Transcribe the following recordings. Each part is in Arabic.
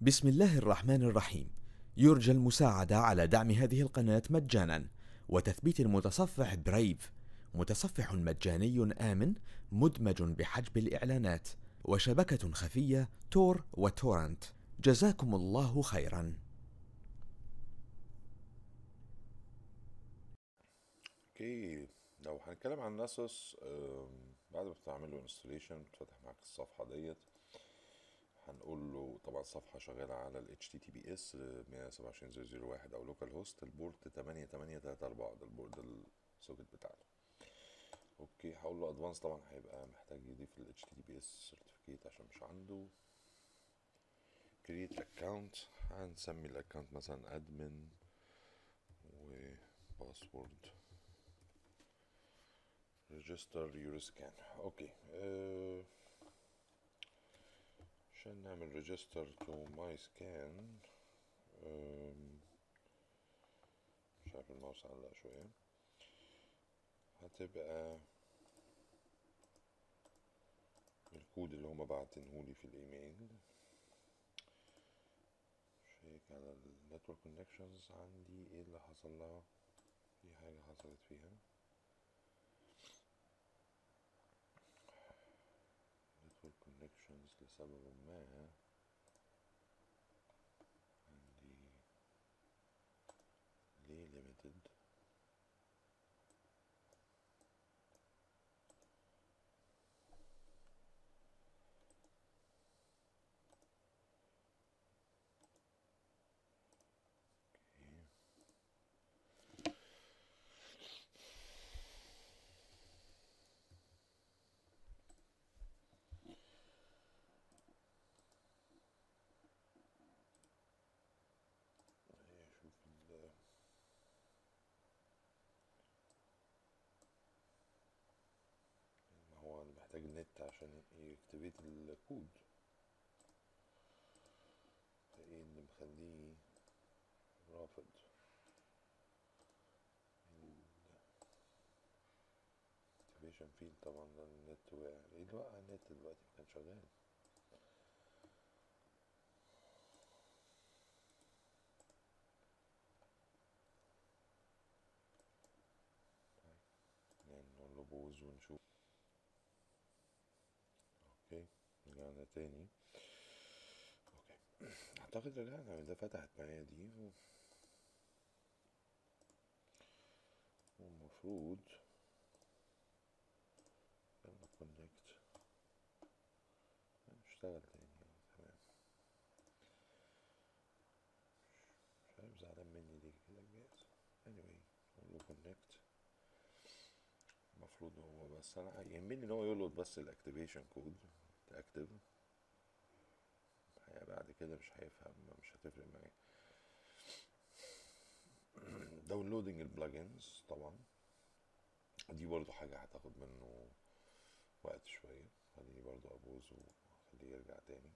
بسم الله الرحمن الرحيم. يرجى المساعدة على دعم هذه القناة مجانا. وتثبيت المتصفح برايف متصفح مجاني آمن مدمج بحجب الإعلانات. وشبكة خفية تور وتورنت. جزاكم الله خيرا. okay لو هنتكلم عن Nessus بعد ما بتعمل له installation بتفتح معاك الصفحة ديت. هنقول له طبعا الصفحه شغالة على ال HTTPS 127.0.0.1 أو localhost ال port 8834 ده ال port ال socket بتاعته okay هقول له advanced طبعا هيبقى محتاج يضيف ال HTTPS certificate عشان مش عنده. Create account هنسمي ال account مثلا admin و password register your scan okay أه عشان نعمل register to my scan مش عارف الماوس علق شوية. هتبقى الكود اللي هما بعتنهولي في ال email. check على ال network connections عندي. إيه اللي حصل لها؟ في حاجة حصلت فيها. Network connections لسبب ما عندي ليه limited هي أشوف ال ما هو أنا محتاج النت عشان ي activate ال code. فايه اللي مخليه رافض. activation fail طبعا النت وقع. إيه اللي وقع النت دلوقتي؟ كان شغال. يعني نقول له pause ونشوف okay رجعنا تاني. okay. أعتقد رجعنا ده فتحت معايا دي و- والمفروض يلا connect اشتغل تاني آه، تمام. مش عارف زعلان مني ليه كده الجهاز anyway نقول له connect المفروض هو بس أنا يهمني إن هو يلقط بس ال activation code ت activate بعد كده مش هيفهم مش هتفرق معاه downloading ال plugins طبعا. دي برضو حاجة هتاخد منه وقت شوية. خليني برضو أ pause وخليه يرجع تاني.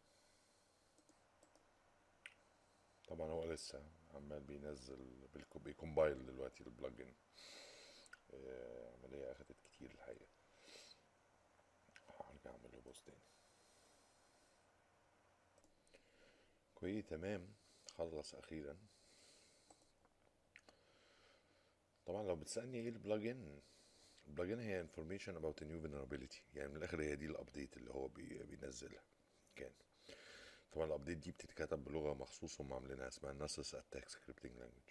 طبعا هو لسه عمال بينزل بي compile دلوقتي ال plugin. آه، عملية أخدت كتير الحقيقة. هرجع أعمل له pause تاني. كويس تمام. خلص أخيرا. طبعا لو بتسألني إيه ال plugin ال plugin هي about a new vulnerability. يعني من الآخر هي دي ال update اللي هو بي بينزلها. كان. طبعا ال update دي بتتكتب بلغة مخصوص هم عاملينها اسمها Nessus attack scripting language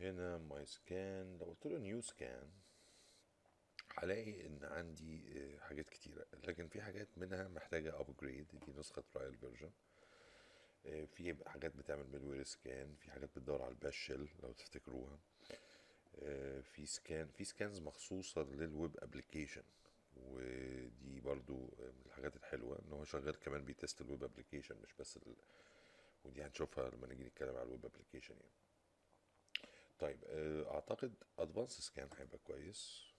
هنا my scan لو قلت له new scan هلاقي إن عندي آه، حاجات كتيرة لكن في حاجات منها محتاجة upgrade دي نسخة trial version في حاجات بتعمل malware scan في حاجات بتدور على ال bash shell لو تفتكروها. آه، في scan في scans مخصوصة لل web application ودي برضو من الحاجات الحلوة إن هو شغال كمان بي test ال web application مش بس ال... ودي هنشوفها لما نيجي نتكلم على ال web application يعني. طيب آه، أعتقد advanced scan هيبقى كويس.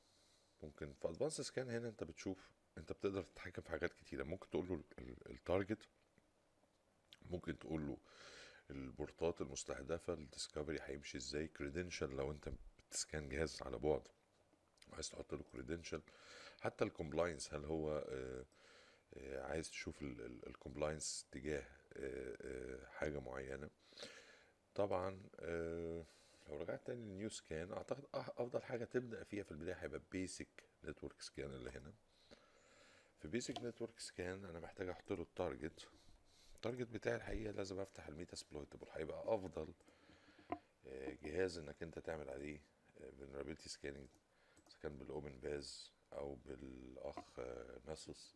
ممكن. في advanced scan هنا انت بتشوف انت بتقدر تتحكم في حاجات كتيرة. ممكن تقول له ال target ممكن تقول له ال port ات المستهدفة ال discovery هيمشي إزاي credential لو انت بت scan جهاز على بعد عايز تحط له credential حتى ال compliance هل هو آه، آه، عايز تشوف ال compliance تجاه آه، حاجة معينة. طبعا لو رجعت تاني لل new scan أعتقد أح- أفضل حاجة تبدأ فيها في البداية هيبقى basic network scan اللي هنا. في basic network scan أنا محتاج أحط له ال target ال target بتاعي الحقيقة لازم أفتح ال Metasploitable هيبقى أفضل آه، جهاز إنك أنت تعمل عليه vulnerability scanning. إذا كان بال OpenVAS أو بالأخ آه، Nessus.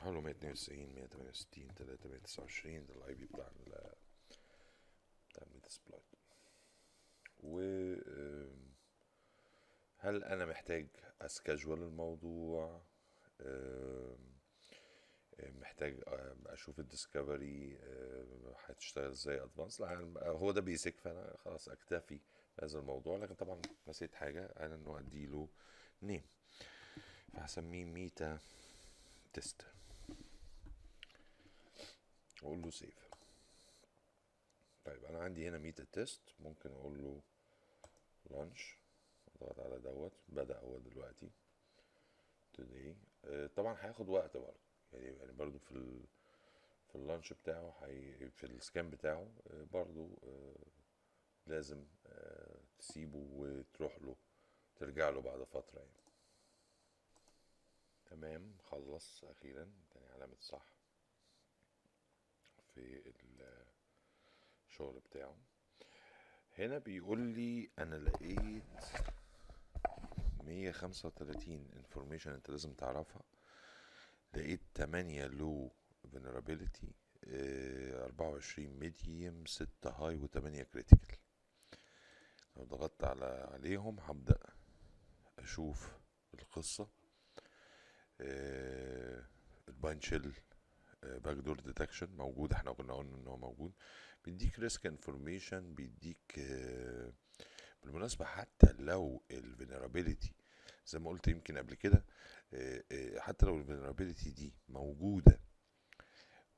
حوالي 192 168 329 ده ال IP بتاع ال بتاع ال Metasploitable. و هل أنا محتاج أ schedule الموضوع؟ محتاج أشوف ال discovery هتشتغل إزاي advanced أنا- هو ده basic فأنا خلاص أكتفي بهذا الموضوع. لكن طبعا نسيت حاجة أنا إنه اديله name فهسميه meta test واقول له save طيب أنا عندي هنا meta test ممكن أقول له launch اضغط على دوت. بدأ هو دلوقتي. Today. آه، طبعا هياخد وقت برضه. يعني يعني برضه في ال في اللانش بتاعه حي في السكان بتاعه آه، برضه آه، لازم تسيبه وتروح له ترجع له بعد فترة يعني. تمام. خلص أخيرا. تاني علامة صح في الشغل بتاعه. هنا بيقول لي أنا لقيت 135 information أنت لازم تعرفها. لقيت 8 low آه، 24 medium 6 high و8 critical لو ضغطت على عليهم هبدأ أشوف القصة آه، ال bind shell backdoor detection موجود إحنا كنا قلنا إن هو موجود. بيديك risk information بيديك آه، بالمناسبة حتى لو ال vulnerability زي ما قلت يمكن قبل كده آه، آه، حتى لو ال vulnerability دي موجودة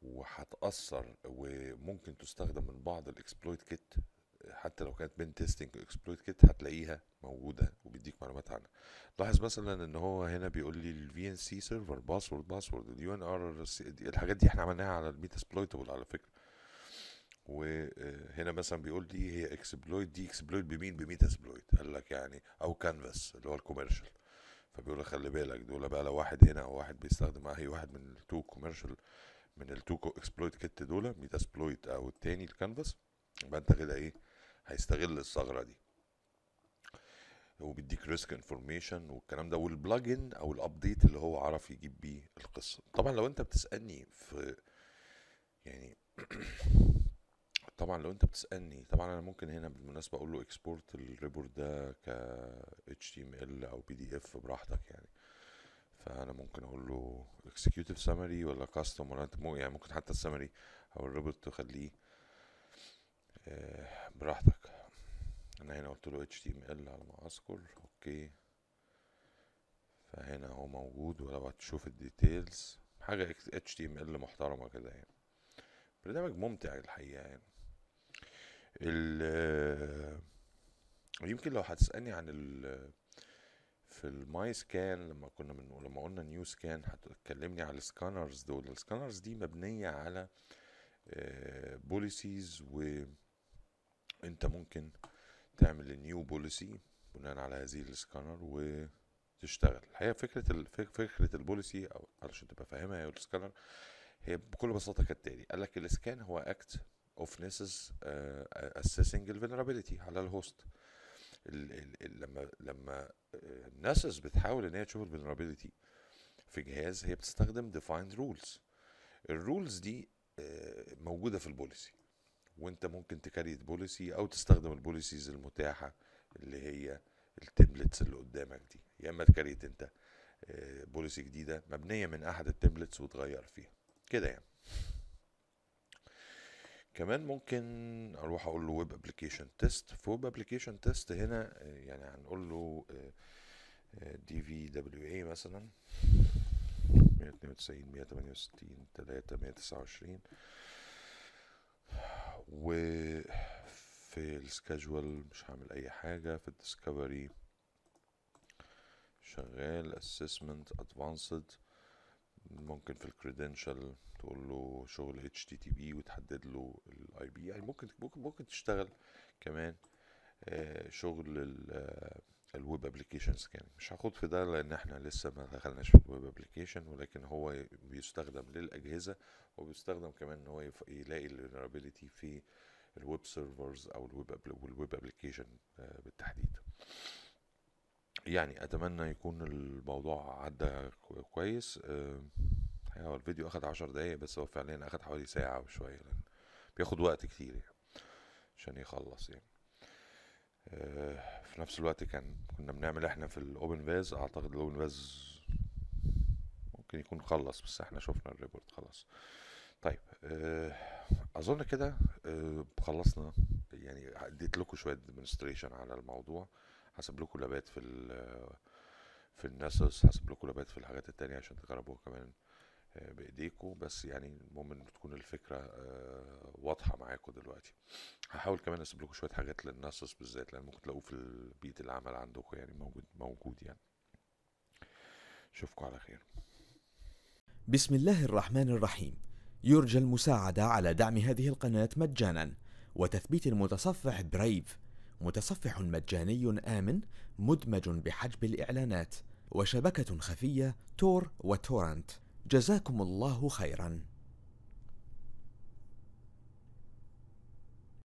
وهتأثر وممكن تستخدم من بعض ال exploit kit حتى لو كانت pen testing exploit kit هتلاقيها موجودة وبيديك معلومات عنها. لاحظ مثلا إن هو هنا بيقول لي ال VNC server password password اليو ان ار الحاجات دي إحنا عملناها على ال Metasploitable على فكرة. وهنا مثلا بيقول لي هي exploit دي exploit بمين؟ ب Metasploit قال لك يعني أو كانفاس اللي هو ال commercial فبيقول لك خلي بالك دول بقى لو واحد هنا أو واحد بيستخدم اي واحد من ال two commercial من ال two exploit kit دول Metasploit أو التاني الكانفاس يبقى أنت كده إيه هيستغل الثغرة دي. وبيديك risk information والكلام ده وال plugin أو ال update اللي هو عرف يجيب بيه القصة. طبعا لو أنت بتسألني في يعني طبعا لو أنت بتسألني طبعا أنا ممكن هنا بالمناسبة أقول له export ال report ده ك HTML أو PDF براحتك يعني. فأنا ممكن أقول له executive summary ولا custom ولا يعني ممكن حتى السمري أو ال report تخليه آه، براحتك. أنا هنا قلت له HTML على ما أذكر. okay. فهنا هو موجود ولو هتشوف ال details. حاجة HTML محترمة كده يعني. برنامج ممتع الحقيقة يعني. ال يمكن لو هتسألني عن ال في ال my scan لما كنا من لما قلنا new scan هتكلمني على ال scanners دول. ال scanners دي مبنية على policies وانت ممكن تعمل new policy بناء على هذه السكانر وتشتغل. الحقيقة فكرة ال- فك- فكرة ال policy أو علشان تبقى فاهمها يا السكانر هي بكل بساطة كالتالي. قال لك ال scan هو act of Nessus assessing ال vulnerability على ال host ال- ال- ال- لما لما ال Nessus بتحاول إن هي تشوف ال vulnerability في جهاز هي بتستخدم defined rules. ال rules دي آه، موجودة في ال policy وانت ممكن ت create policy أو تستخدم ال policies المتاحة اللي هي ال templates اللي قدامك دي. يا اما ت create انت policy جديدة مبنية من احد ال templates وتغير فيها. كده يعني. كمان ممكن أروح أقول له web application test في web application test هنا آه، يعني هنقول له DVWA مثلا. 192 168 3 129 وفي ال schedule مش هعمل أي حاجة في ال discovery شغال assessment advanced ممكن في ال credential تقول له شغل HTTP وتحدد له ال IP يعني ممكن ممكن ممكن تشتغل كمان آه، شغل ال web applications scan مش هاخد في ده لأن إحنا لسه ما دخلناش في ال web application ولكن هو بيستخدم للأجهزة وبيستخدم كمان إن هو يلاقي ال vulnerability في ال web servers أو ال web وال web application بالتحديد. يعني أتمنى يكون الموضوع عدى كو- كويس. آه، هو الفيديو أخد عشر دقايق بس هو فعليا أخد حوالي ساعة وشوية لأن بياخد وقت كتير يعني عشان يخلص يعني. في نفس الوقت كان كنا بنعمل إحنا في ال OpenVAS أعتقد ال OpenVAS ممكن يكون خلص بس إحنا شفنا ال report خلاص. طيب آه، أظن كده آه، خلصنا. يعني اديت لكم شوية ديمونستريشن على الموضوع. هسيب لكم لابات في في الناسس هسيب لكم لابات في الحاجات التانية عشان تجربوها كمان. آه، بايديكم بس يعني المهم إن تكون الفكرة آه، واضحة معاكم دلوقتي. هحاول كمان أسيب لكم شوية حاجات للناسس بالذات لأن ممكن تلاقوه في بيئة العمل عندكم يعني موجود موجود يعني. اشوفكم على خير. بسم الله الرحمن الرحيم. يرجى المساعدة على دعم هذه القناة مجانا. وتثبيت المتصفح برايف متصفح مجاني آمن مدمج بحجب الإعلانات. وشبكة خفية تور وتورنت. جزاكم الله خيرا.